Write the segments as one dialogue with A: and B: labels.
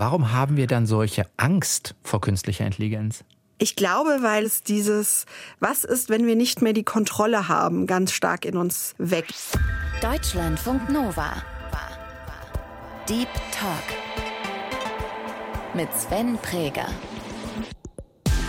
A: Warum haben wir dann solche Angst vor künstlicher Intelligenz?
B: Ich glaube, weil es dieses, was ist, wenn wir nicht mehr die Kontrolle haben, ganz stark in uns weckt.
C: Deutschlandfunk Nova. Deep Talk. Mit Sven Präger.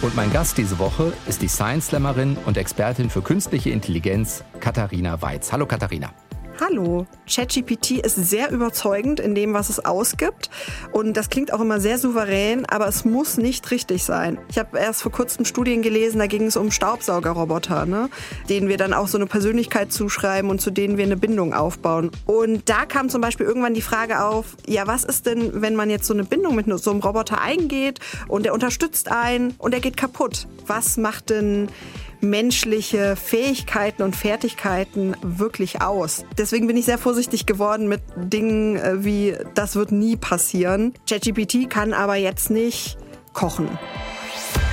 A: Und mein Gast diese Woche ist die Science Slammerin und Expertin für künstliche Intelligenz, Katharina Weiz. Hallo Katharina.
B: Hallo. ChatGPT ist sehr überzeugend in dem, was es ausgibt. Und das klingt auch immer sehr souverän, aber es muss nicht richtig sein. Ich habe erst vor kurzem Studien gelesen, da ging es um Staubsaugerroboter, ne? denen wir dann auch so eine Persönlichkeit zuschreiben und zu denen wir eine Bindung aufbauen. Und da kam zum Beispiel irgendwann die Frage auf, ja, was ist denn, wenn man jetzt so eine Bindung mit so einem Roboter eingeht und der unterstützt einen und der geht kaputt? Was macht denn menschliche Fähigkeiten und Fertigkeiten wirklich aus. Deswegen bin ich sehr vorsichtig geworden mit Dingen äh, wie, das wird nie passieren. ChatGPT kann aber jetzt nicht kochen.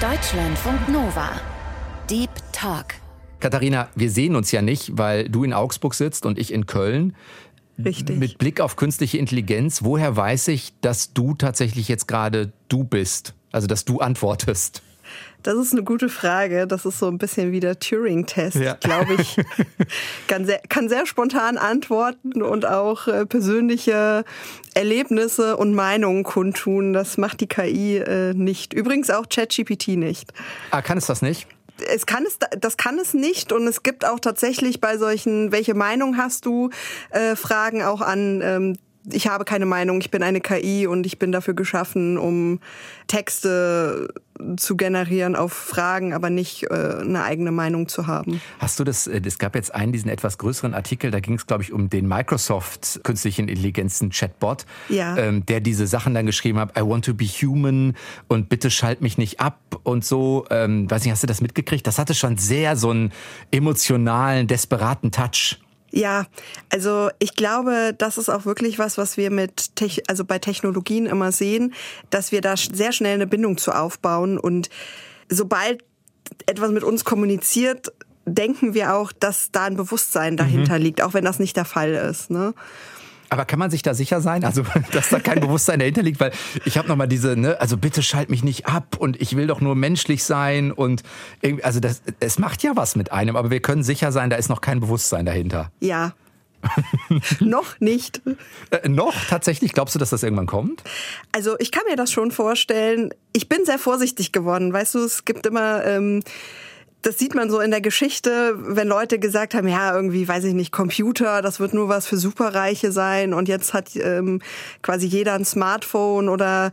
C: Deutschlandfunk Nova. Deep Talk.
A: Katharina, wir sehen uns ja nicht, weil du in Augsburg sitzt und ich in Köln.
B: Richtig.
A: Mit Blick auf künstliche Intelligenz, woher weiß ich, dass du tatsächlich jetzt gerade du bist? Also, dass du antwortest?
B: Das ist eine gute Frage. Das ist so ein bisschen wie der Turing-Test, ja. glaube ich. kann, sehr, kann sehr spontan antworten und auch äh, persönliche Erlebnisse und Meinungen kundtun. Das macht die KI äh, nicht. Übrigens auch ChatGPT nicht.
A: Ah, kann es das nicht?
B: es kann es, das kann es nicht und es gibt auch tatsächlich bei solchen, welche Meinung hast du, äh, Fragen auch an ähm, ich habe keine Meinung, ich bin eine KI und ich bin dafür geschaffen, um Texte zu generieren auf Fragen, aber nicht äh, eine eigene Meinung zu haben.
A: Hast du das, äh, es gab jetzt einen, diesen etwas größeren Artikel, da ging es, glaube ich, um den Microsoft künstlichen Intelligenzen Chatbot,
B: ja.
A: ähm, der diese Sachen dann geschrieben hat, I want to be human und bitte schalt mich nicht ab und so. Ähm, weiß nicht, hast du das mitgekriegt? Das hatte schon sehr so einen emotionalen, desperaten Touch.
B: Ja, also ich glaube, das ist auch wirklich was, was wir mit, also bei Technologien immer sehen, dass wir da sehr schnell eine Bindung zu aufbauen und sobald etwas mit uns kommuniziert, denken wir auch, dass da ein Bewusstsein dahinter mhm. liegt, auch wenn das nicht der Fall ist. Ne?
A: Aber kann man sich da sicher sein, also dass da kein Bewusstsein dahinter liegt? Weil ich habe nochmal diese, ne, also bitte schalt mich nicht ab und ich will doch nur menschlich sein und irgendwie, also das, es macht ja was mit einem, aber wir können sicher sein, da ist noch kein Bewusstsein dahinter.
B: Ja. noch nicht.
A: Äh, noch tatsächlich? Glaubst du, dass das irgendwann kommt?
B: Also ich kann mir das schon vorstellen. Ich bin sehr vorsichtig geworden. Weißt du, es gibt immer ähm, das sieht man so in der Geschichte, wenn Leute gesagt haben, ja, irgendwie, weiß ich nicht, Computer, das wird nur was für Superreiche sein. Und jetzt hat ähm, quasi jeder ein Smartphone oder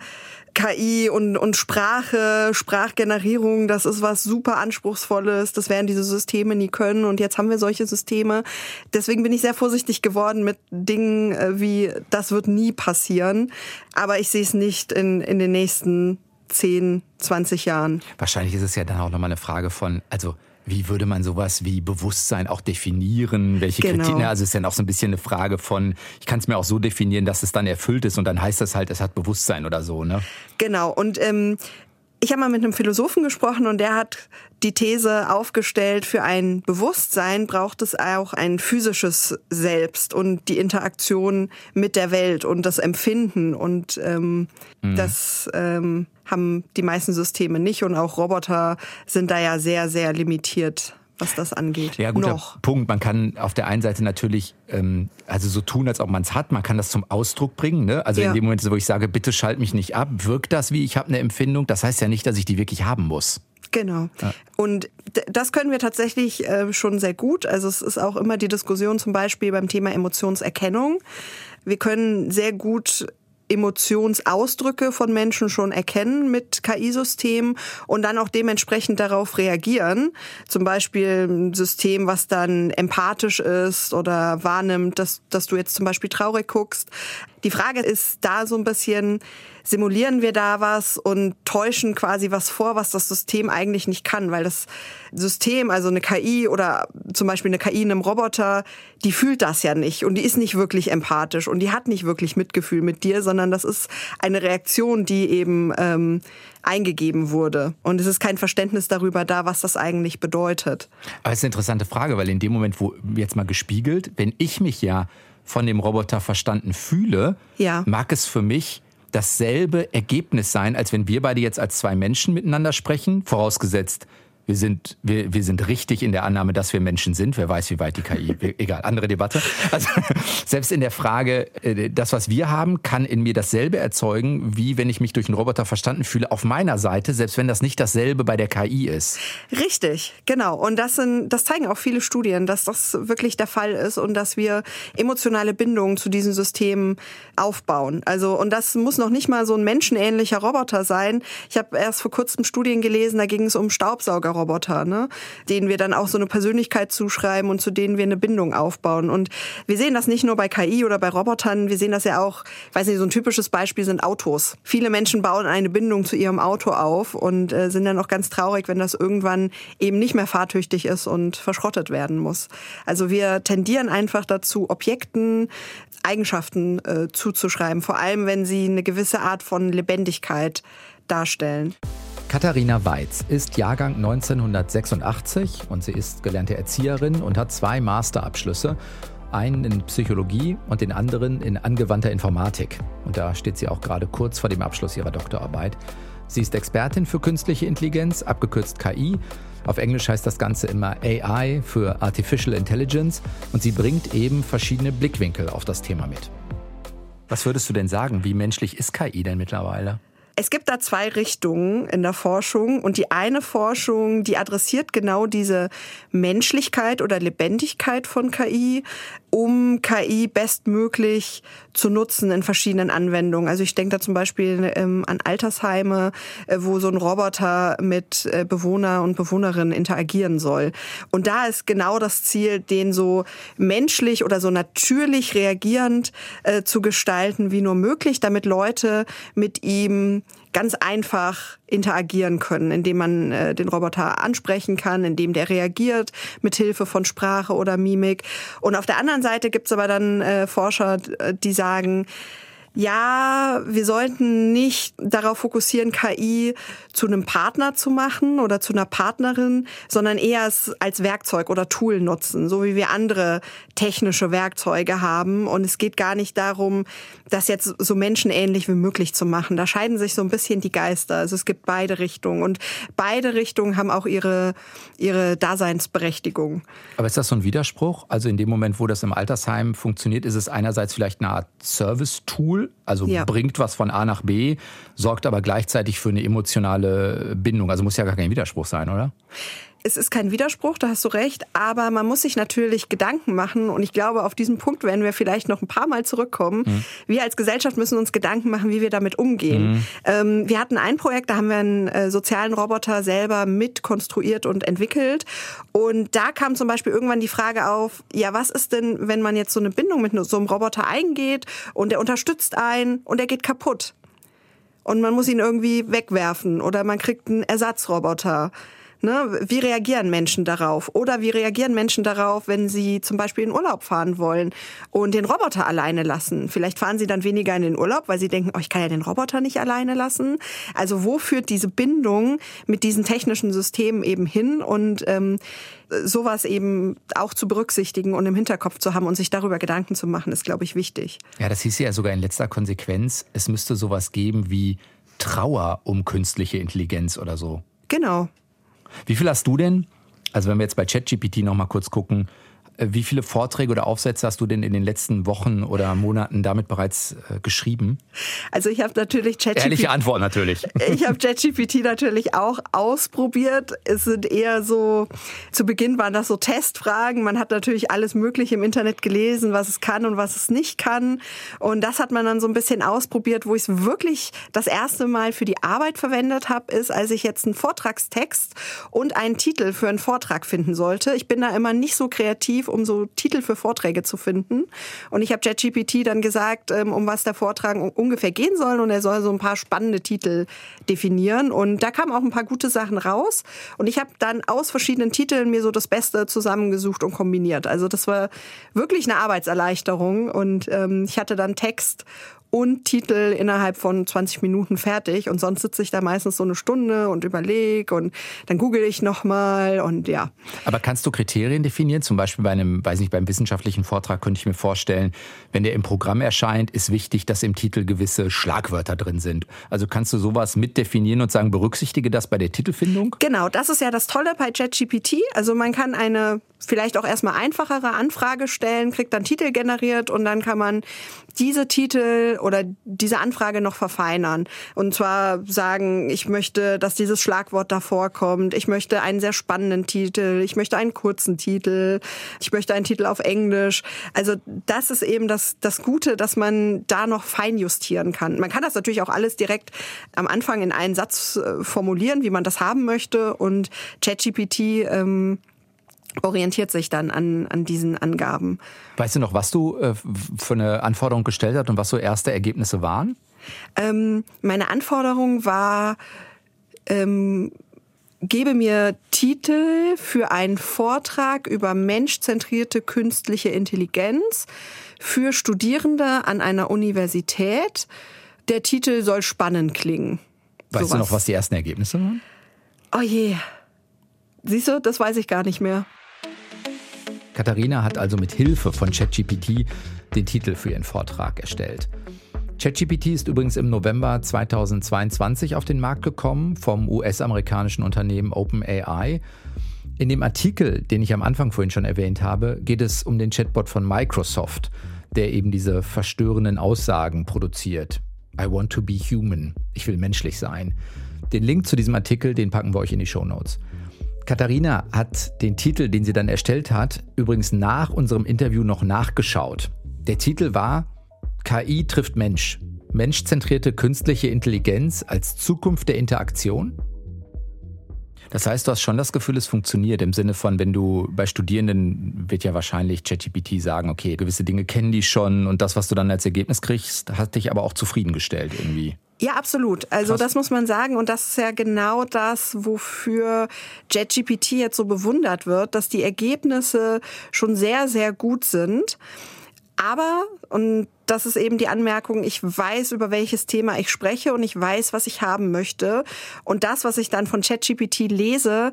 B: KI und, und Sprache, Sprachgenerierung, das ist was super anspruchsvolles, das werden diese Systeme nie können. Und jetzt haben wir solche Systeme. Deswegen bin ich sehr vorsichtig geworden mit Dingen äh, wie, das wird nie passieren, aber ich sehe es nicht in, in den nächsten 10, 20 Jahren.
A: Wahrscheinlich ist es ja dann auch nochmal eine Frage von, also wie würde man sowas wie Bewusstsein auch definieren? Welche genau. Kriterien? Also es ist ja auch so ein bisschen eine Frage von, ich kann es mir auch so definieren, dass es dann erfüllt ist und dann heißt das halt, es hat Bewusstsein oder so, ne?
B: Genau. Und ähm, ich habe mal mit einem Philosophen gesprochen und der hat die These aufgestellt, für ein Bewusstsein braucht es auch ein physisches Selbst und die Interaktion mit der Welt und das Empfinden. Und ähm, mhm. das ähm, haben die meisten Systeme nicht und auch Roboter sind da ja sehr, sehr limitiert was das angeht.
A: Ja, guter Noch. Punkt. Man kann auf der einen Seite natürlich ähm, also so tun, als ob man es hat. Man kann das zum Ausdruck bringen. Ne? Also ja. in dem Moment, wo ich sage, bitte schalt mich nicht ab, wirkt das wie ich habe eine Empfindung. Das heißt ja nicht, dass ich die wirklich haben muss.
B: Genau. Ja. Und das können wir tatsächlich äh, schon sehr gut. Also es ist auch immer die Diskussion zum Beispiel beim Thema Emotionserkennung. Wir können sehr gut Emotionsausdrücke von Menschen schon erkennen mit KI-Systemen und dann auch dementsprechend darauf reagieren. Zum Beispiel ein System, was dann empathisch ist oder wahrnimmt, dass, dass du jetzt zum Beispiel traurig guckst. Die Frage ist da so ein bisschen, simulieren wir da was und täuschen quasi was vor, was das System eigentlich nicht kann, weil das System, also eine KI oder zum Beispiel eine KI in einem Roboter, die fühlt das ja nicht und die ist nicht wirklich empathisch und die hat nicht wirklich Mitgefühl mit dir, sondern das ist eine Reaktion, die eben ähm, eingegeben wurde. Und es ist kein Verständnis darüber da, was das eigentlich bedeutet.
A: Aber es ist eine interessante Frage, weil in dem Moment, wo jetzt mal gespiegelt, wenn ich mich ja von dem Roboter verstanden fühle,
B: ja.
A: mag es für mich dasselbe Ergebnis sein, als wenn wir beide jetzt als zwei Menschen miteinander sprechen, vorausgesetzt, wir sind, wir, wir sind richtig in der Annahme, dass wir Menschen sind. Wer weiß, wie weit die KI, egal, andere Debatte. Also selbst in der Frage, äh, das, was wir haben, kann in mir dasselbe erzeugen, wie wenn ich mich durch einen Roboter verstanden fühle auf meiner Seite, selbst wenn das nicht dasselbe bei der KI ist.
B: Richtig, genau. Und das sind, das zeigen auch viele Studien, dass das wirklich der Fall ist und dass wir emotionale Bindungen zu diesen Systemen aufbauen. Also, und das muss noch nicht mal so ein menschenähnlicher Roboter sein. Ich habe erst vor kurzem Studien gelesen, da ging es um Staubsauger Roboter, ne? denen wir dann auch so eine Persönlichkeit zuschreiben und zu denen wir eine Bindung aufbauen. Und wir sehen das nicht nur bei KI oder bei Robotern, wir sehen das ja auch, ich weiß nicht, so ein typisches Beispiel sind Autos. Viele Menschen bauen eine Bindung zu ihrem Auto auf und äh, sind dann auch ganz traurig, wenn das irgendwann eben nicht mehr fahrtüchtig ist und verschrottet werden muss. Also wir tendieren einfach dazu, Objekten Eigenschaften äh, zuzuschreiben, vor allem wenn sie eine gewisse Art von Lebendigkeit darstellen.
A: Katharina Weiz ist Jahrgang 1986 und sie ist gelernte Erzieherin und hat zwei Masterabschlüsse, einen in Psychologie und den anderen in angewandter Informatik. Und da steht sie auch gerade kurz vor dem Abschluss ihrer Doktorarbeit. Sie ist Expertin für künstliche Intelligenz, abgekürzt KI. Auf Englisch heißt das Ganze immer AI für Artificial Intelligence und sie bringt eben verschiedene Blickwinkel auf das Thema mit. Was würdest du denn sagen? Wie menschlich ist KI denn mittlerweile?
B: Es gibt da zwei Richtungen in der Forschung und die eine Forschung, die adressiert genau diese Menschlichkeit oder Lebendigkeit von KI, um KI bestmöglich zu nutzen in verschiedenen Anwendungen. Also ich denke da zum Beispiel ähm, an Altersheime, äh, wo so ein Roboter mit äh, Bewohner und Bewohnerinnen interagieren soll. Und da ist genau das Ziel, den so menschlich oder so natürlich reagierend äh, zu gestalten wie nur möglich, damit Leute mit ihm ganz einfach interagieren können, indem man äh, den Roboter ansprechen kann, indem der reagiert mit Hilfe von Sprache oder Mimik. Und auf der anderen Seite gibt's aber dann äh, Forscher, die sagen, ja, wir sollten nicht darauf fokussieren, KI zu einem Partner zu machen oder zu einer Partnerin, sondern eher es als Werkzeug oder Tool nutzen, so wie wir andere technische Werkzeuge haben. Und es geht gar nicht darum, das jetzt so menschenähnlich wie möglich zu machen. Da scheiden sich so ein bisschen die Geister. Also es gibt beide Richtungen und beide Richtungen haben auch ihre, ihre Daseinsberechtigung.
A: Aber ist das so ein Widerspruch? Also in dem Moment, wo das im Altersheim funktioniert, ist es einerseits vielleicht eine Art Service-Tool, also ja. bringt was von A nach B, sorgt aber gleichzeitig für eine emotionale Bindung. Also muss ja gar kein Widerspruch sein, oder?
B: Es ist kein Widerspruch, da hast du recht, aber man muss sich natürlich Gedanken machen und ich glaube, auf diesen Punkt werden wir vielleicht noch ein paar Mal zurückkommen. Mhm. Wir als Gesellschaft müssen uns Gedanken machen, wie wir damit umgehen. Mhm. Ähm, wir hatten ein Projekt, da haben wir einen äh, sozialen Roboter selber mit konstruiert und entwickelt und da kam zum Beispiel irgendwann die Frage auf, ja, was ist denn, wenn man jetzt so eine Bindung mit so einem Roboter eingeht und der unterstützt einen und der geht kaputt? Und man muss ihn irgendwie wegwerfen oder man kriegt einen Ersatzroboter. Ne? Wie reagieren Menschen darauf? Oder wie reagieren Menschen darauf, wenn sie zum Beispiel in Urlaub fahren wollen und den Roboter alleine lassen? Vielleicht fahren sie dann weniger in den Urlaub, weil sie denken, oh, ich kann ja den Roboter nicht alleine lassen. Also wo führt diese Bindung mit diesen technischen Systemen eben hin? Und ähm, sowas eben auch zu berücksichtigen und im Hinterkopf zu haben und sich darüber Gedanken zu machen, ist, glaube ich, wichtig.
A: Ja, das hieß ja sogar in letzter Konsequenz, es müsste sowas geben wie Trauer um künstliche Intelligenz oder so.
B: Genau.
A: Wie viel hast du denn? Also wenn wir jetzt bei ChatGPT noch mal kurz gucken, wie viele Vorträge oder Aufsätze hast du denn in den letzten Wochen oder Monaten damit bereits äh, geschrieben?
B: Also ich habe natürlich
A: ChatGPT. Ehrliche Antwort natürlich.
B: Ich habe ChatGPT natürlich auch ausprobiert. Es sind eher so, zu Beginn waren das so Testfragen. Man hat natürlich alles Mögliche im Internet gelesen, was es kann und was es nicht kann. Und das hat man dann so ein bisschen ausprobiert. Wo ich es wirklich das erste Mal für die Arbeit verwendet habe, ist, als ich jetzt einen Vortragstext und einen Titel für einen Vortrag finden sollte. Ich bin da immer nicht so kreativ kreativ, um so Titel für Vorträge zu finden. Und ich habe ChatGPT dann gesagt, ähm, um was der Vortrag ungefähr gehen soll. Und er soll so ein paar spannende Titel definieren. Und da kamen auch ein paar gute Sachen raus. Und ich habe dann aus verschiedenen Titeln mir so das Beste zusammengesucht und kombiniert. Also das war wirklich eine Arbeitserleichterung. Und ähm, ich hatte dann Text und Titel innerhalb von 20 Minuten fertig. Und sonst sitze ich da meistens so eine Stunde und überlege und dann google ich nochmal und ja.
A: Aber kannst du Kriterien definieren? Zum Beispiel bei einem, weiß nicht, beim wissenschaftlichen Vortrag könnte ich mir vorstellen, wenn der im Programm erscheint, ist wichtig, dass im Titel gewisse Schlagwörter drin sind. Also kannst du sowas mit definieren und sagen, berücksichtige das bei der Titelfindung?
B: Genau, das ist ja das Tolle bei ChatGPT. Also man kann eine vielleicht auch erstmal einfachere Anfrage stellen, kriegt dann Titel generiert und dann kann man diese Titel oder diese Anfrage noch verfeinern. Und zwar sagen, ich möchte, dass dieses Schlagwort davor kommt. Ich möchte einen sehr spannenden Titel. Ich möchte einen kurzen Titel. Ich möchte einen Titel auf Englisch. Also das ist eben das, das Gute, dass man da noch fein justieren kann. Man kann das natürlich auch alles direkt am Anfang in einen Satz äh, formulieren, wie man das haben möchte. Und ChatGPT ähm, orientiert sich dann an, an diesen Angaben.
A: Weißt du noch, was du äh, für eine Anforderung gestellt hast und was so erste Ergebnisse waren?
B: Ähm, meine Anforderung war, ähm, gebe mir Titel für einen Vortrag über menschzentrierte künstliche Intelligenz für Studierende an einer Universität. Der Titel soll spannend klingen.
A: Weißt Sowas. du noch, was die ersten Ergebnisse waren?
B: Oh je. Siehst du, das weiß ich gar nicht mehr.
A: Katharina hat also mit Hilfe von ChatGPT den Titel für ihren Vortrag erstellt. ChatGPT ist übrigens im November 2022 auf den Markt gekommen vom US-amerikanischen Unternehmen OpenAI. In dem Artikel, den ich am Anfang vorhin schon erwähnt habe, geht es um den Chatbot von Microsoft, der eben diese verstörenden Aussagen produziert. I want to be human. Ich will menschlich sein. Den Link zu diesem Artikel, den packen wir euch in die Show Notes. Katharina hat den Titel, den sie dann erstellt hat, übrigens nach unserem Interview noch nachgeschaut. Der Titel war KI trifft Mensch. Menschzentrierte künstliche Intelligenz als Zukunft der Interaktion? Das heißt, du hast schon das Gefühl, es funktioniert im Sinne von, wenn du bei Studierenden wird ja wahrscheinlich ChatGPT sagen, okay, gewisse Dinge kennen die schon und das, was du dann als Ergebnis kriegst, hat dich aber auch zufriedengestellt irgendwie.
B: Ja, absolut. Also Krass. das muss man sagen und das ist ja genau das, wofür JetGPT jetzt so bewundert wird, dass die Ergebnisse schon sehr, sehr gut sind. Aber, und das ist eben die Anmerkung, ich weiß, über welches Thema ich spreche und ich weiß, was ich haben möchte. Und das, was ich dann von ChatGPT lese,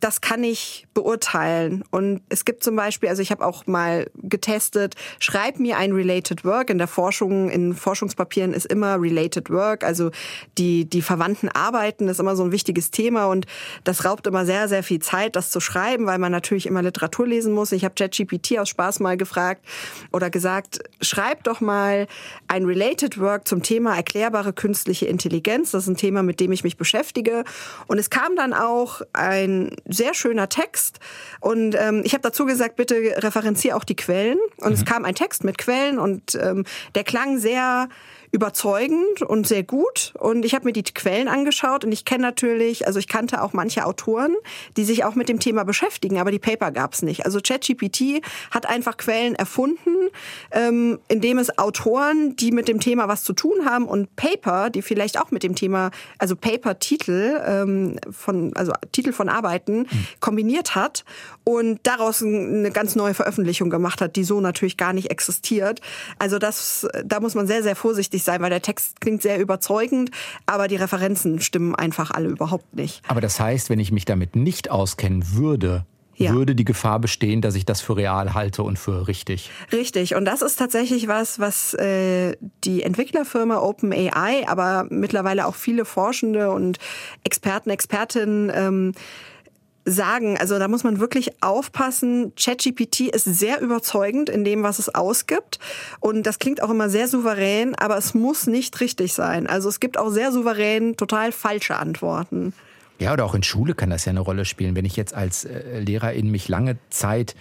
B: das kann ich beurteilen. Und es gibt zum Beispiel, also ich habe auch mal getestet, schreib mir ein Related Work. In der Forschung, in Forschungspapieren ist immer Related Work, also die, die verwandten Arbeiten ist immer so ein wichtiges Thema und das raubt immer sehr, sehr viel Zeit, das zu schreiben, weil man natürlich immer Literatur lesen muss. Ich habe ChatGPT aus Spaß mal gefragt oder gesagt, schreib doch mal mal ein Related Work zum Thema erklärbare künstliche Intelligenz. Das ist ein Thema, mit dem ich mich beschäftige. Und es kam dann auch ein sehr schöner Text. Und ähm, ich habe dazu gesagt, bitte referenziere auch die Quellen. Und mhm. es kam ein Text mit Quellen und ähm, der klang sehr überzeugend und sehr gut. Und ich habe mir die Quellen angeschaut und ich kenne natürlich, also ich kannte auch manche Autoren, die sich auch mit dem Thema beschäftigen, aber die Paper gab es nicht. Also ChatGPT hat einfach Quellen erfunden, ähm, indem es Autoren, die mit dem Thema was zu tun haben und Paper, die vielleicht auch mit dem Thema, also Paper-Titel ähm, von, also Titel von Arbeiten mhm. kombiniert hat und daraus eine ganz neue Veröffentlichung gemacht hat, die so natürlich gar nicht existiert. Also das, da muss man sehr, sehr vorsichtig sein, weil der Text klingt sehr überzeugend, aber die Referenzen stimmen einfach alle überhaupt nicht.
A: Aber das heißt, wenn ich mich damit nicht auskennen würde, ja. würde die Gefahr bestehen, dass ich das für real halte und für richtig.
B: Richtig. Und das ist tatsächlich was, was äh, die Entwicklerfirma OpenAI, aber mittlerweile auch viele Forschende und Experten, Expertinnen ähm, sagen. Also da muss man wirklich aufpassen. ChatGPT ist sehr überzeugend in dem, was es ausgibt. Und das klingt auch immer sehr souverän, aber es muss nicht richtig sein. Also es gibt auch sehr souverän total falsche Antworten.
A: Ja, oder auch in Schule kann das ja eine Rolle spielen. Wenn ich jetzt als äh, Lehrerin mich lange Zeit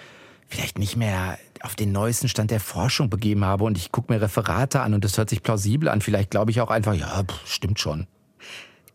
A: vielleicht nicht mehr auf den neuesten Stand der Forschung begeben habe und ich gucke mir Referate an und das hört sich plausibel an, vielleicht glaube ich auch einfach, ja, pff, stimmt schon.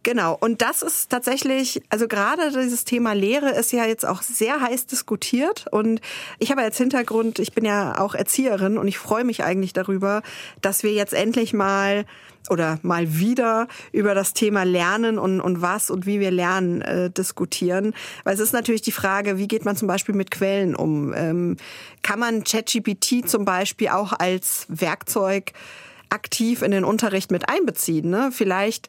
B: Genau. Und das ist tatsächlich, also gerade dieses Thema Lehre ist ja jetzt auch sehr heiß diskutiert. Und ich habe als Hintergrund, ich bin ja auch Erzieherin und ich freue mich eigentlich darüber, dass wir jetzt endlich mal oder mal wieder über das Thema Lernen und, und was und wie wir lernen äh, diskutieren. Weil es ist natürlich die Frage, wie geht man zum Beispiel mit Quellen um? Ähm, kann man ChatGPT zum Beispiel auch als Werkzeug aktiv in den Unterricht mit einbeziehen. Ne? Vielleicht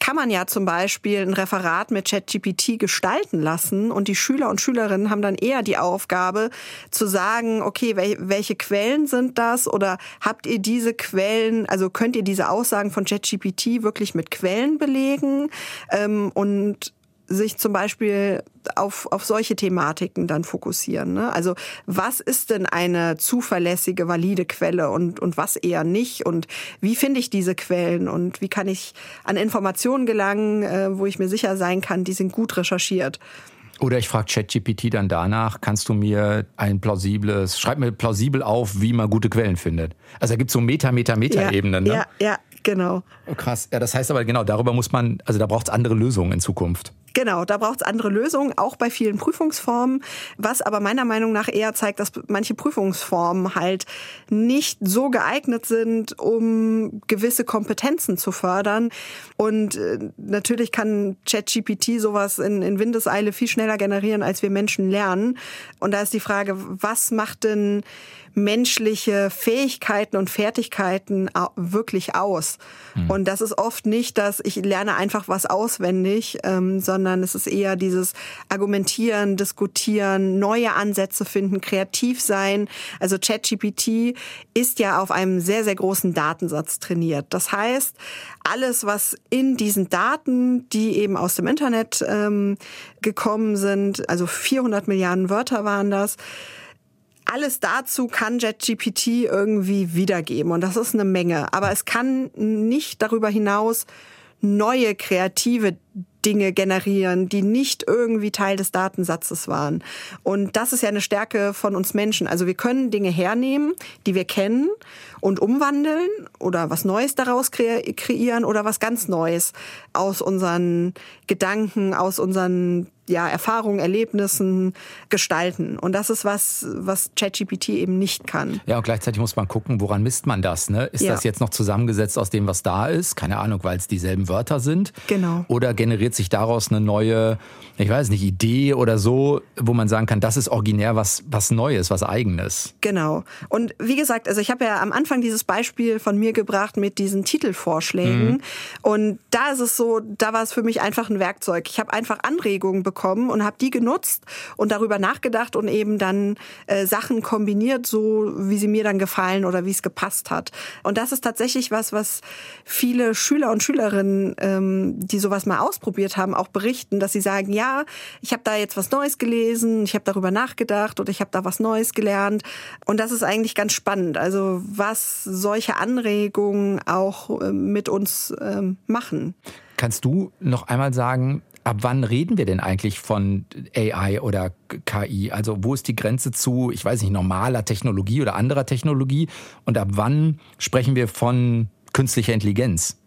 B: kann man ja zum Beispiel ein Referat mit ChatGPT gestalten lassen und die Schüler und Schülerinnen haben dann eher die Aufgabe zu sagen, okay, welche Quellen sind das oder habt ihr diese Quellen, also könnt ihr diese Aussagen von ChatGPT wirklich mit Quellen belegen? Ähm, und sich zum Beispiel auf, auf solche Thematiken dann fokussieren. Ne? Also was ist denn eine zuverlässige, valide Quelle und, und was eher nicht? Und wie finde ich diese Quellen und wie kann ich an Informationen gelangen, äh, wo ich mir sicher sein kann, die sind gut recherchiert?
A: Oder ich frage ChatGPT dann danach, kannst du mir ein plausibles, schreib mir plausibel auf, wie man gute Quellen findet. Also da gibt es so Meta, Meta, Meta-Ebenen.
B: Ne? ja, ja, genau.
A: Oh, krass. Ja, das heißt aber genau, darüber muss man, also da braucht es andere Lösungen in Zukunft.
B: Genau, da braucht es andere Lösungen, auch bei vielen Prüfungsformen, was aber meiner Meinung nach eher zeigt, dass manche Prüfungsformen halt nicht so geeignet sind, um gewisse Kompetenzen zu fördern. Und äh, natürlich kann ChatGPT sowas in, in Windeseile viel schneller generieren, als wir Menschen lernen. Und da ist die Frage, was macht denn menschliche Fähigkeiten und Fertigkeiten wirklich aus. Mhm. Und das ist oft nicht, dass ich lerne einfach was auswendig, ähm, sondern es ist eher dieses Argumentieren, Diskutieren, neue Ansätze finden, kreativ sein. Also ChatGPT ist ja auf einem sehr, sehr großen Datensatz trainiert. Das heißt, alles, was in diesen Daten, die eben aus dem Internet ähm, gekommen sind, also 400 Milliarden Wörter waren das, alles dazu kann JetGPT irgendwie wiedergeben und das ist eine Menge. Aber es kann nicht darüber hinaus neue kreative Dinge generieren, die nicht irgendwie Teil des Datensatzes waren. Und das ist ja eine Stärke von uns Menschen. Also wir können Dinge hernehmen, die wir kennen und umwandeln oder was Neues daraus kreieren oder was ganz Neues aus unseren Gedanken, aus unseren ja, Erfahrungen, Erlebnissen gestalten. Und das ist was, was ChatGPT eben nicht kann.
A: Ja, und gleichzeitig muss man gucken, woran misst man das? Ne? Ist ja. das jetzt noch zusammengesetzt aus dem, was da ist? Keine Ahnung, weil es dieselben Wörter sind.
B: Genau.
A: Oder generiert sich daraus eine neue, ich weiß nicht, Idee oder so, wo man sagen kann, das ist originär was, was Neues, was Eigenes.
B: Genau. Und wie gesagt, also ich habe ja am Anfang dieses Beispiel von mir gebracht mit diesen Titelvorschlägen. Mhm. Und da ist es so, da war es für mich einfach ein Werkzeug. Ich habe einfach Anregungen bekommen und habe die genutzt und darüber nachgedacht und eben dann äh, Sachen kombiniert, so wie sie mir dann gefallen oder wie es gepasst hat. Und das ist tatsächlich was, was viele Schüler und Schülerinnen, ähm, die sowas mal ausprobiert haben, auch berichten, dass sie sagen, ja, ich habe da jetzt was Neues gelesen, ich habe darüber nachgedacht oder ich habe da was Neues gelernt. Und das ist eigentlich ganz spannend. Also was solche Anregungen auch äh, mit uns ähm, machen.
A: Kannst du noch einmal sagen, ab wann reden wir denn eigentlich von AI oder KI? Also wo ist die Grenze zu, ich weiß nicht, normaler Technologie oder anderer Technologie? Und ab wann sprechen wir von künstlicher Intelligenz?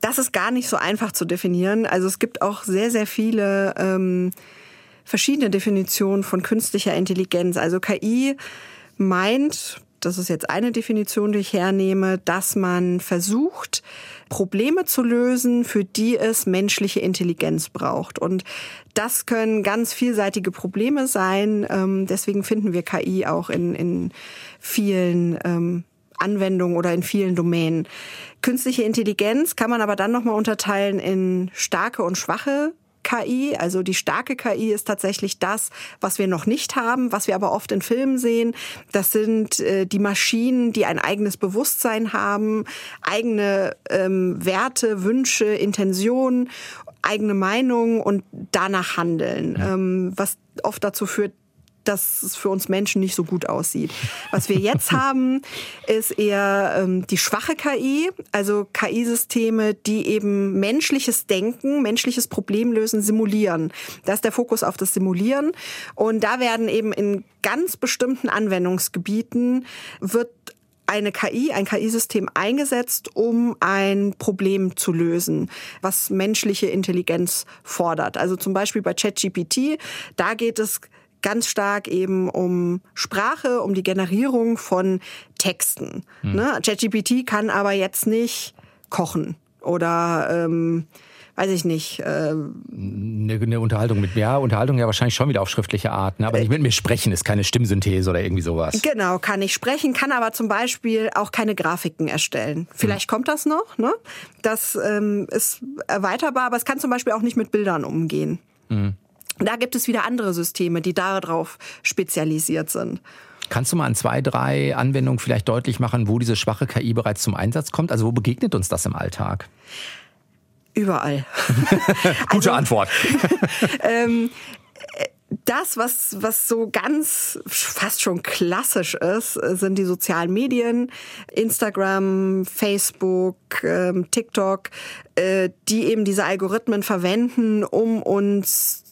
B: Das ist gar nicht so einfach zu definieren. Also es gibt auch sehr, sehr viele ähm, verschiedene Definitionen von künstlicher Intelligenz. Also KI meint, das ist jetzt eine Definition, die ich hernehme, dass man versucht, Probleme zu lösen, für die es menschliche Intelligenz braucht. Und das können ganz vielseitige Probleme sein. Ähm, deswegen finden wir KI auch in, in vielen ähm, Anwendungen oder in vielen Domänen. Künstliche Intelligenz kann man aber dann nochmal unterteilen in starke und schwache KI. Also die starke KI ist tatsächlich das, was wir noch nicht haben, was wir aber oft in Filmen sehen. Das sind äh, die Maschinen, die ein eigenes Bewusstsein haben, eigene ähm, Werte, Wünsche, Intentionen, eigene Meinungen und danach handeln. Ähm, was oft dazu führt, dass es für uns Menschen nicht so gut aussieht. Was wir jetzt haben, ist eher ähm, die schwache KI, also KI-Systeme, die eben menschliches Denken, menschliches Problemlösen simulieren. Da ist der Fokus auf das Simulieren. Und da werden eben in ganz bestimmten Anwendungsgebieten wird eine KI, ein KI-System eingesetzt, um ein Problem zu lösen, was menschliche Intelligenz fordert. Also zum Beispiel bei ChatGPT, da geht es ganz stark eben um Sprache, um die Generierung von Texten. Hm. Ne? ChatGPT kann aber jetzt nicht kochen oder ähm, weiß ich nicht. Äh,
A: eine, eine, Unterhaltung mit mir. Ja, Unterhaltung ja wahrscheinlich schon wieder auf schriftliche Art, ne? aber nicht mit mir sprechen, ist keine Stimmsynthese oder irgendwie sowas.
B: Genau, kann ich sprechen, kann aber zum Beispiel auch keine Grafiken erstellen. Vielleicht hm. kommt das noch, ne? Das ähm, ist erweiterbar, aber es kann zum Beispiel auch nicht mit Bildern umgehen. Hm. Da gibt es wieder andere Systeme, die darauf spezialisiert sind.
A: Kannst du mal an zwei, drei Anwendungen vielleicht deutlich machen, wo diese schwache KI bereits zum Einsatz kommt? Also wo begegnet uns das im Alltag?
B: Überall.
A: Gute also, Antwort.
B: ähm, das, was, was so ganz fast schon klassisch ist, sind die sozialen Medien, Instagram, Facebook, ähm, TikTok, äh, die eben diese Algorithmen verwenden, um uns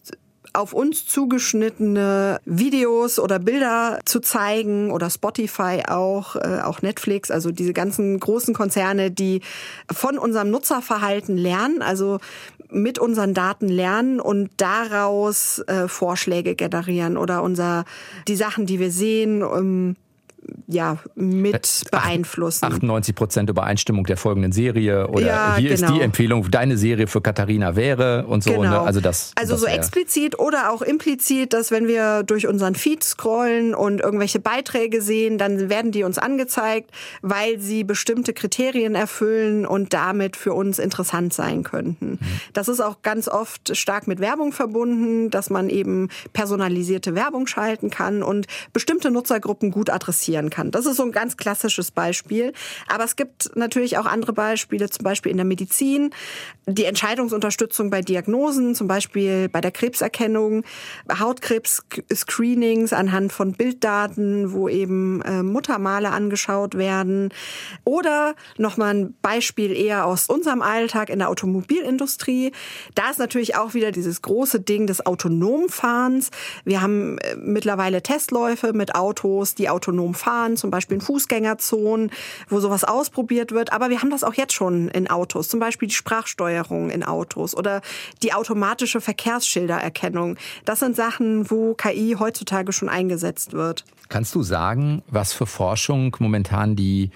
B: auf uns zugeschnittene Videos oder Bilder zu zeigen oder Spotify auch, äh, auch Netflix, also diese ganzen großen Konzerne, die von unserem Nutzerverhalten lernen, also mit unseren Daten lernen und daraus äh, Vorschläge generieren oder unser die Sachen, die wir sehen, ähm, ja, mit beeinflussen.
A: 98 Prozent Übereinstimmung der folgenden Serie oder ja, hier genau. ist die genau. Empfehlung, deine Serie für Katharina wäre und so. Ne? Genau. Ne? Also, das,
B: also
A: das
B: so explizit oder auch implizit, dass wenn wir durch unseren Feed scrollen und irgendwelche Beiträge sehen, dann werden die uns angezeigt, weil sie bestimmte Kriterien erfüllen und damit für uns interessant sein könnten. Mhm. Das ist auch ganz oft stark mit Werbung verbunden, dass man eben personalisierte Werbung schalten kann und bestimmte Nutzergruppen gut adressieren kann. Das ist so ein ganz klassisches Beispiel. Aber es gibt natürlich auch andere Beispiele, zum Beispiel in der Medizin, die Entscheidungsunterstützung bei Diagnosen, zum Beispiel bei der Krebserkennung, Hautkrebs-Screenings anhand von Bilddaten, wo eben äh, Muttermale angeschaut werden. Oder nochmal ein Beispiel eher aus unserem Alltag in der Automobilindustrie. Da ist natürlich auch wieder dieses große Ding des Autonomfahrens. Wir haben äh, mittlerweile Testläufe mit Autos, die autonom fahren, zum Beispiel in Fußgängerzonen, wo sowas ausprobiert wird. Aber wir haben das auch jetzt schon in Autos, zum Beispiel die Sprachsteuerung in Autos oder die automatische Verkehrsschildererkennung. Das sind Sachen, wo KI heutzutage schon eingesetzt wird.
A: Kannst du sagen, was für Forschung momentan die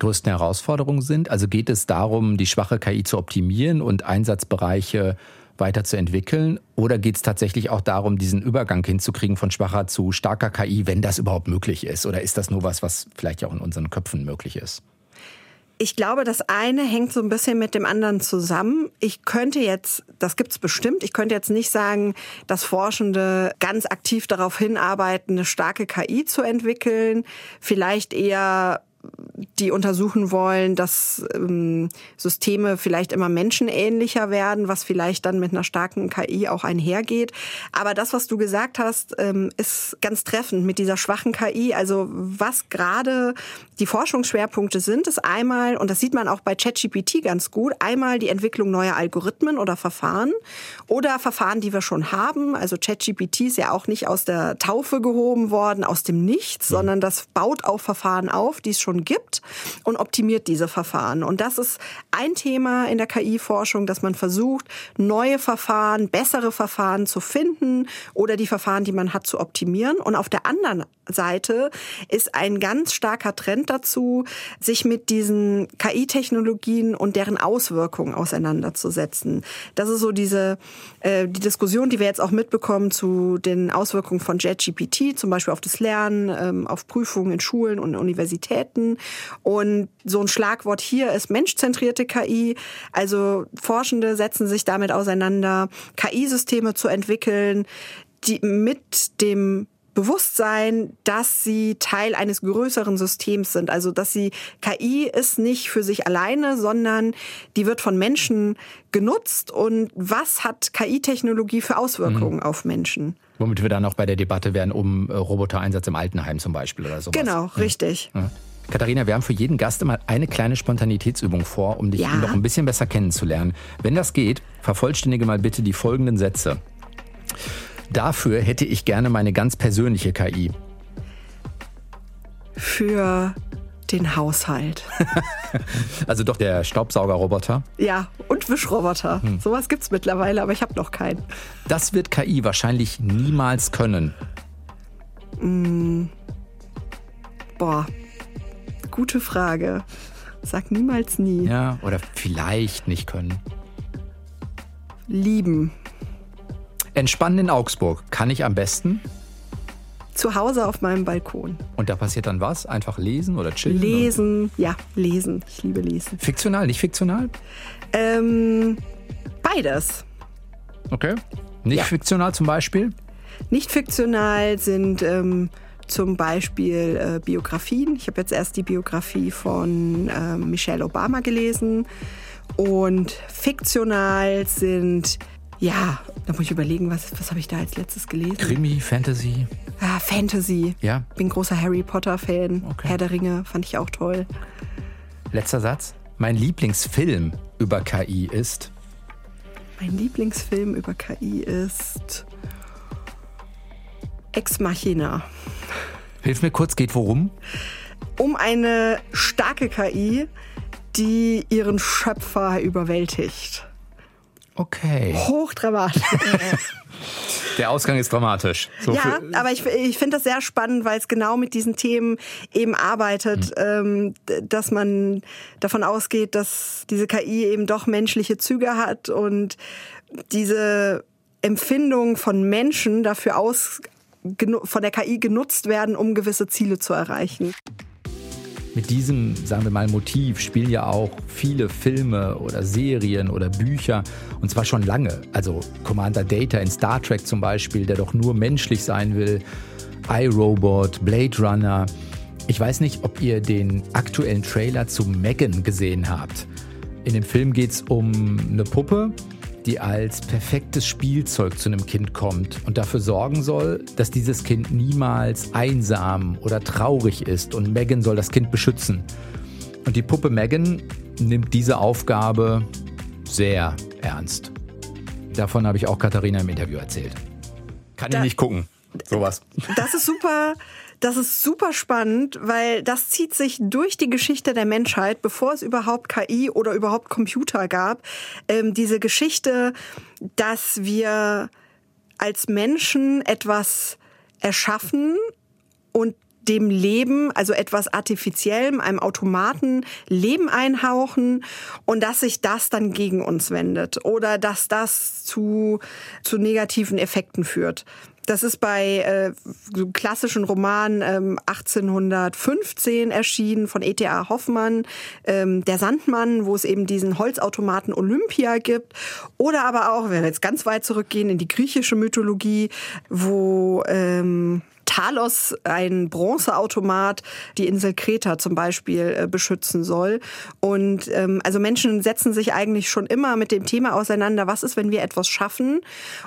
A: größten Herausforderungen sind? Also geht es darum, die schwache KI zu optimieren und Einsatzbereiche weiterzuentwickeln? Oder geht es tatsächlich auch darum, diesen Übergang hinzukriegen von schwacher zu starker KI, wenn das überhaupt möglich ist? Oder ist das nur was, was vielleicht auch in unseren Köpfen möglich ist?
B: Ich glaube, das eine hängt so ein bisschen mit dem anderen zusammen. Ich könnte jetzt, das gibt's bestimmt, ich könnte jetzt nicht sagen, dass Forschende ganz aktiv darauf hinarbeiten, eine starke KI zu entwickeln. Vielleicht eher die untersuchen wollen, dass ähm, Systeme vielleicht immer menschenähnlicher werden, was vielleicht dann mit einer starken KI auch einhergeht. Aber das, was du gesagt hast, ähm, ist ganz treffend mit dieser schwachen KI. Also was gerade die Forschungsschwerpunkte sind, ist einmal, und das sieht man auch bei ChatGPT ganz gut, einmal die Entwicklung neuer Algorithmen oder Verfahren oder Verfahren, die wir schon haben. Also ChatGPT ist ja auch nicht aus der Taufe gehoben worden, aus dem Nichts, mhm. sondern das baut auf Verfahren auf, die es schon gibt und optimiert diese Verfahren. Und das ist ein Thema in der KI-Forschung, dass man versucht, neue Verfahren, bessere Verfahren zu finden oder die Verfahren, die man hat, zu optimieren. Und auf der anderen Seite ist ein ganz starker Trend dazu, sich mit diesen KI-Technologien und deren Auswirkungen auseinanderzusetzen. Das ist so diese äh, die Diskussion, die wir jetzt auch mitbekommen zu den Auswirkungen von JetGPT, zum Beispiel auf das Lernen, ähm, auf Prüfungen in Schulen und Universitäten. Und so ein Schlagwort hier ist menschzentrierte KI. Also Forschende setzen sich damit auseinander, KI-Systeme zu entwickeln, die mit dem Bewusstsein, dass sie Teil eines größeren Systems sind. Also dass sie KI ist nicht für sich alleine, sondern die wird von Menschen genutzt. Und was hat KI-Technologie für Auswirkungen mhm. auf Menschen?
A: Womit wir dann auch bei der Debatte werden um äh, Robotereinsatz im Altenheim zum Beispiel oder sowas.
B: Genau, ja. richtig. Ja.
A: Katharina, wir haben für jeden Gast immer eine kleine Spontanitätsübung vor, um dich ja. noch ein bisschen besser kennenzulernen. Wenn das geht, vervollständige mal bitte die folgenden Sätze. Dafür hätte ich gerne meine ganz persönliche KI.
B: Für den Haushalt.
A: also doch der Staubsaugerroboter?
B: Ja, und Wischroboter. Hm. Sowas es mittlerweile, aber ich habe noch keinen.
A: Das wird KI wahrscheinlich niemals können.
B: Mm. Boah, gute Frage. Sag niemals nie.
A: Ja, oder vielleicht nicht können.
B: Lieben.
A: Entspannen in Augsburg kann ich am besten.
B: Zu Hause auf meinem Balkon.
A: Und da passiert dann was? Einfach lesen oder chillen?
B: Lesen, ja, lesen. Ich liebe lesen.
A: Fiktional, nicht fiktional?
B: Ähm, beides.
A: Okay. Nicht
B: Ja.
A: fiktional zum Beispiel?
B: Nicht fiktional sind ähm, zum Beispiel äh, Biografien. Ich habe jetzt erst die Biografie von ähm, Michelle Obama gelesen. Und fiktional sind, ja, da muss ich überlegen, was, was habe ich da als letztes gelesen?
A: Krimi, Fantasy.
B: Ah, Fantasy.
A: Ja.
B: Bin großer Harry Potter-Fan.
A: Okay.
B: Herr der Ringe fand ich auch toll.
A: Letzter Satz. Mein Lieblingsfilm über KI ist.
B: Mein Lieblingsfilm über KI ist Ex Machina.
A: Hilf mir kurz, geht worum?
B: Um eine starke KI, die ihren Schöpfer überwältigt.
A: Okay.
B: Hochdramatisch.
A: Der Ausgang ist dramatisch. So
B: Ja, aber ich, ich finde das sehr spannend, weil es genau mit diesen Themen eben arbeitet, ähm, d- dass man davon ausgeht, dass diese KI eben doch menschliche Züge hat und diese Empfindung von Menschen dafür aus von der KI genutzt werden, um gewisse Ziele zu erreichen.
A: Mit diesem, sagen wir mal, Motiv spielen ja auch viele Filme oder Serien oder Bücher und zwar schon lange. Also Commander Data in Star Trek zum Beispiel, der doch nur menschlich sein will, iRobot, Blade Runner. Ich weiß nicht, ob ihr den aktuellen Trailer zu Megan gesehen habt. In dem Film geht es um eine Puppe, die als perfektes Spielzeug zu einem Kind kommt und dafür sorgen soll, dass dieses Kind niemals einsam oder traurig ist und Megan soll das Kind beschützen. Und die Puppe Megan nimmt diese Aufgabe sehr ernst. Davon habe ich auch Katharina im Interview erzählt. Kann ich
B: Da-
A: nicht gucken. Sowas.
B: Das ist super, das ist super spannend, weil das zieht sich durch die Geschichte der Menschheit, bevor es überhaupt KI oder überhaupt Computer gab. Ähm, diese Geschichte, dass wir als Menschen etwas erschaffen und dem Leben, also etwas Artifiziellem, einem Automaten Leben einhauchen und dass sich das dann gegen uns wendet oder dass das zu, zu negativen Effekten führt. Das ist bei äh, klassischen Romanen ähm, 1815 erschienen von E.T.A. Hoffmann, ähm, Der Sandmann, wo es eben diesen Holzautomaten Olympia gibt. Oder aber auch, wenn wir jetzt ganz weit zurückgehen in die griechische Mythologie, wo ähm, Talos, ein Bronzeautomat, die Insel Kreta zum Beispiel äh, beschützen soll. Und ähm, also Menschen setzen sich eigentlich schon immer mit dem Thema auseinander, was ist, wenn wir etwas schaffen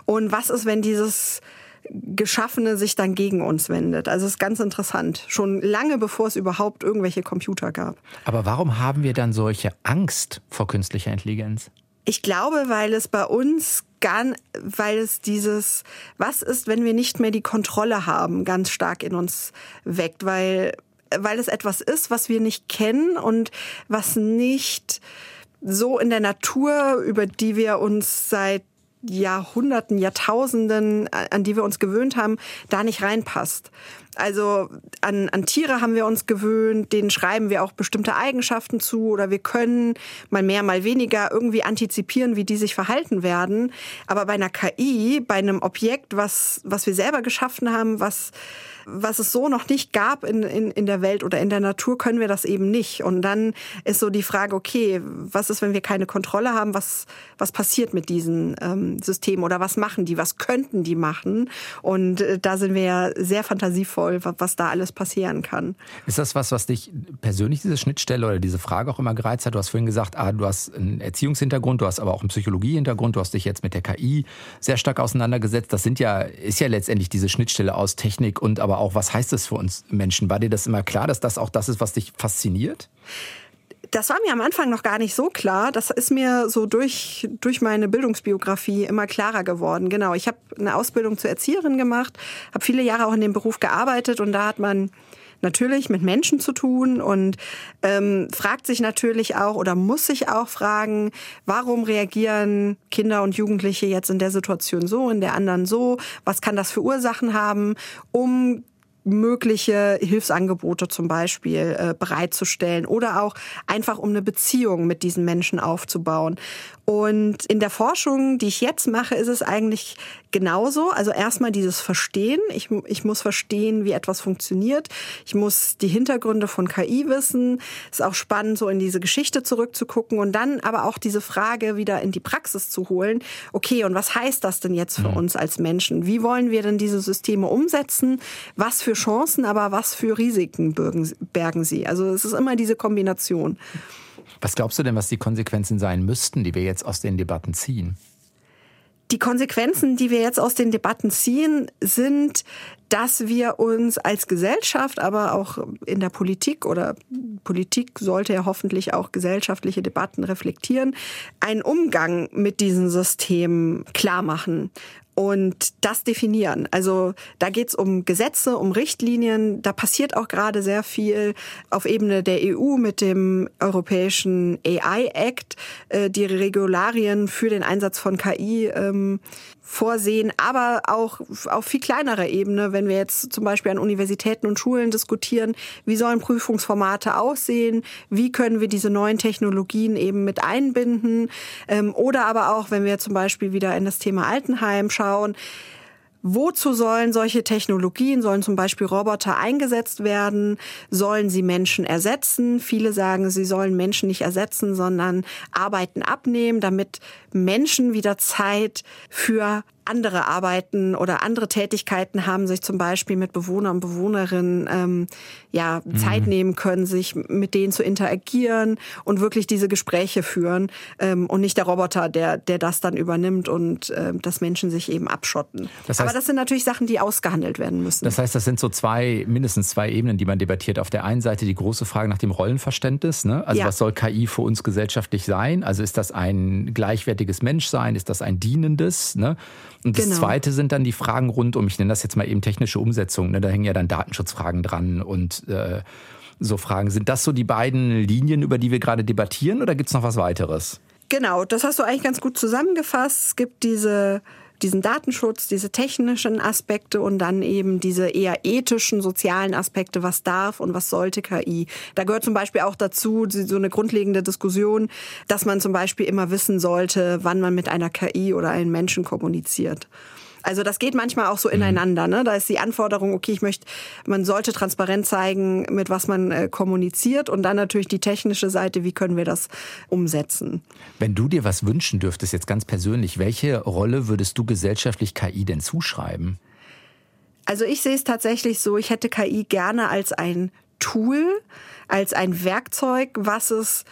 B: und was ist, wenn dieses Geschaffene sich dann gegen uns wendet. Also es ist ganz interessant. Schon lange bevor es überhaupt irgendwelche Computer gab.
A: Aber warum haben wir dann solche Angst vor künstlicher Intelligenz?
B: Ich glaube, weil es bei uns gar, weil es dieses, was ist, wenn wir nicht mehr die Kontrolle haben, ganz stark in uns weckt, weil, weil es etwas ist, was wir nicht kennen und was nicht so in der Natur, über die wir uns seit Jahrhunderten, Jahrtausenden, an die wir uns gewöhnt haben, da nicht reinpasst. Also an, an Tiere haben wir uns gewöhnt, denen schreiben wir auch bestimmte Eigenschaften zu oder wir können mal mehr, mal weniger irgendwie antizipieren, wie die sich verhalten werden. Aber bei einer KI, bei einem Objekt, was, was wir selber geschaffen haben, was, was es so noch nicht gab in, in, in der Welt oder in der Natur, können wir das eben nicht. Und dann ist so die Frage, okay, was ist, wenn wir keine Kontrolle haben? Was, was passiert mit diesen ähm, Systemen oder was machen die? Was könnten die machen? Und äh, da sind wir ja sehr fantasievoll, wa- was da alles passieren kann.
A: Ist das was, was dich persönlich, diese Schnittstelle oder diese Frage auch immer gereizt hat? Du hast vorhin gesagt, ah, du hast einen Erziehungshintergrund, du hast aber auch einen Psychologiehintergrund, du hast dich jetzt mit der KI sehr stark auseinandergesetzt. Das sind ja, ist ja letztendlich diese Schnittstelle aus Technik und aber auch, was heißt das für uns Menschen? War dir das immer klar, dass das auch das ist, was dich fasziniert?
B: Das war mir am Anfang noch gar nicht so klar. Das ist mir so durch, durch meine Bildungsbiografie immer klarer geworden. Genau, ich habe eine Ausbildung zur Erzieherin gemacht, habe viele Jahre auch in dem Beruf gearbeitet und da hat man natürlich mit Menschen zu tun und ähm, fragt sich natürlich auch oder muss sich auch fragen, warum reagieren Kinder und Jugendliche jetzt in der Situation so, in der anderen so? Was kann das für Ursachen haben, um mögliche Hilfsangebote zum Beispiel äh, bereitzustellen oder auch einfach um eine Beziehung mit diesen Menschen aufzubauen. Und in der Forschung, die ich jetzt mache, ist es eigentlich genauso. Also erstmal dieses Verstehen. Ich, ich muss verstehen, wie etwas funktioniert. Ich muss die Hintergründe von KI wissen. Ist auch spannend, so in diese Geschichte zurückzugucken und dann aber auch diese Frage wieder in die Praxis zu holen. Okay, und was heißt das denn jetzt für mhm. uns als Menschen? Wie wollen wir denn diese Systeme umsetzen? Was für Chancen, aber was für Risiken bergen sie? Also es ist immer diese Kombination.
A: Was glaubst du denn, was die Konsequenzen sein müssten, die wir jetzt aus den Debatten ziehen?
B: Die Konsequenzen, die wir jetzt aus den Debatten ziehen, sind, dass wir uns als Gesellschaft, aber auch in der Politik oder Politik sollte ja hoffentlich auch gesellschaftliche Debatten reflektieren, einen Umgang mit diesen Systemen klar machen und das definieren. Also da geht's um Gesetze, um Richtlinien. Da passiert auch gerade sehr viel auf Ebene der EU mit dem Europäischen AI Act, äh, die Regularien für den Einsatz von KI ähm, vorsehen, aber auch auf viel kleinerer Ebene, wenn wir jetzt zum Beispiel an Universitäten und Schulen diskutieren, wie sollen Prüfungsformate aussehen, wie können wir diese neuen Technologien eben mit einbinden ähm, oder aber auch, wenn wir zum Beispiel wieder in das Thema Altenheim schauen, Wozu sollen solche Technologien, sollen zum Beispiel Roboter eingesetzt werden? Sollen sie Menschen ersetzen? Viele sagen, sie sollen Menschen nicht ersetzen, sondern Arbeiten abnehmen, damit Menschen wieder Zeit für andere Arbeiten oder andere Tätigkeiten haben, sich zum Beispiel mit Bewohnern und Bewohnerinnen ähm, ja, mhm. Zeit nehmen können, sich mit denen zu interagieren und wirklich diese Gespräche führen ähm, und nicht der Roboter, der, der das dann übernimmt und äh, dass Menschen sich eben abschotten. Das heißt, Aber das sind natürlich Sachen, die ausgehandelt werden müssen.
A: Das heißt, das sind so zwei, mindestens zwei Ebenen, die man debattiert. Auf der einen Seite die große Frage nach dem Rollenverständnis. Ne? Also ja. was soll KI für uns gesellschaftlich sein? Also ist das ein gleichwertiges Menschsein? Ist das ein dienendes? Ne? Und das genau. Zweite sind dann die Fragen rund um, ich nenne das jetzt mal eben technische Umsetzung. Ne? Da hängen ja dann Datenschutzfragen dran und äh, so Fragen. Sind das so die beiden Linien, über die wir gerade debattieren oder gibt es noch was weiteres?
B: Genau, das hast du eigentlich ganz gut zusammengefasst. Es gibt diese diesen Datenschutz, diese technischen Aspekte und dann eben diese eher ethischen, sozialen Aspekte, was darf und was sollte KI. Da gehört zum Beispiel auch dazu so eine grundlegende Diskussion, dass man zum Beispiel immer wissen sollte, wann man mit einer KI oder einem Menschen kommuniziert. Also das geht manchmal auch so mhm. ineinander. Ne? Da ist die Anforderung, okay, ich möchte, man sollte transparent zeigen, mit was man äh, kommuniziert und dann natürlich die technische Seite, wie können wir das umsetzen.
A: Wenn du dir was wünschen dürftest, jetzt ganz persönlich, welche Rolle würdest du gesellschaftlich KI denn zuschreiben?
B: Also ich sehe es tatsächlich so, ich hätte KI gerne als ein Tool, als ein Werkzeug, was es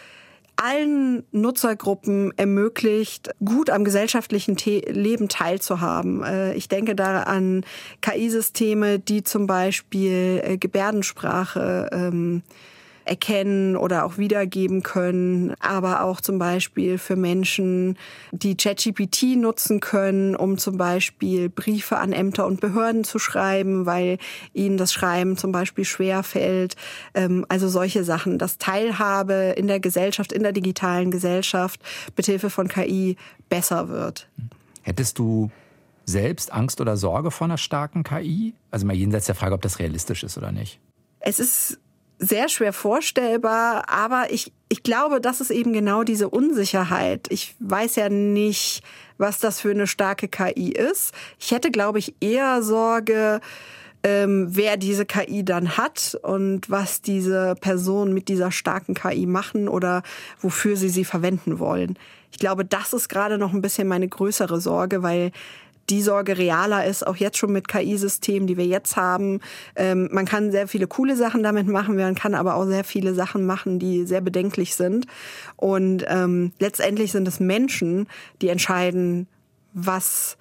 B: allen Nutzergruppen ermöglicht, gut am gesellschaftlichen Leben teilzuhaben. Äh, ich denke da an KI-Systeme, die zum Beispiel äh, Gebärdensprache ähm, erkennen oder auch wiedergeben können, aber auch zum Beispiel für Menschen, die ChatGPT nutzen können, um zum Beispiel Briefe an Ämter und Behörden zu schreiben, weil ihnen das Schreiben zum Beispiel schwer fällt. Ähm, also solche Sachen, dass Teilhabe in der Gesellschaft, in der digitalen Gesellschaft mithilfe von KI besser wird.
A: Hättest du selbst Angst oder Sorge vor einer starken KI? Also mal jenseits der Frage, ob das realistisch ist oder nicht.
B: Es ist sehr schwer vorstellbar, aber ich, ich glaube, das ist eben genau diese Unsicherheit. Ich weiß ja nicht, was das für eine starke KI ist. Ich hätte, glaube ich, eher Sorge, ähm, wer diese KI dann hat und was diese Personen mit dieser starken KI machen oder wofür sie sie verwenden wollen. Ich glaube, das ist gerade noch ein bisschen meine größere Sorge, weil die Sorge realer ist, auch jetzt schon mit KI-Systemen, die wir jetzt haben. Ähm, man kann sehr viele coole Sachen damit machen, man kann aber auch sehr viele Sachen machen, die sehr bedenklich sind. Und ähm, letztendlich sind es Menschen, die entscheiden, was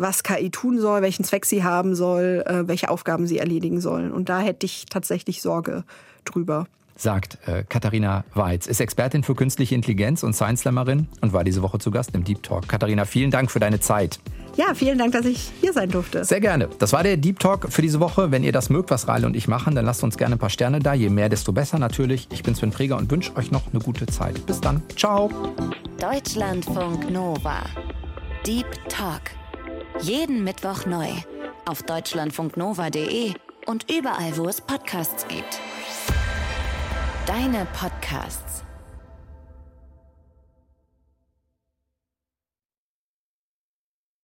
B: was KI tun soll, welchen Zweck sie haben soll, äh, welche Aufgaben sie erledigen sollen. Und da hätte ich tatsächlich Sorge drüber
A: sagt äh, Katharina Weiz, ist Expertin für künstliche Intelligenz und Science-Slammerin und war diese Woche zu Gast im Deep Talk. Katharina, vielen Dank für deine Zeit.
B: Ja, vielen Dank, dass ich hier sein durfte.
A: Sehr gerne. Das war der Deep Talk für diese Woche. Wenn ihr das mögt, was Reile und ich machen, dann lasst uns gerne ein paar Sterne da. Je mehr, desto besser natürlich. Ich bin Sven Preger und wünsche euch noch eine gute Zeit. Bis dann. Ciao.
C: Deutschlandfunk Nova. Deep Talk. Jeden Mittwoch neu. Auf deutschlandfunknova.de und überall, wo es Podcasts gibt. Deine Podcasts.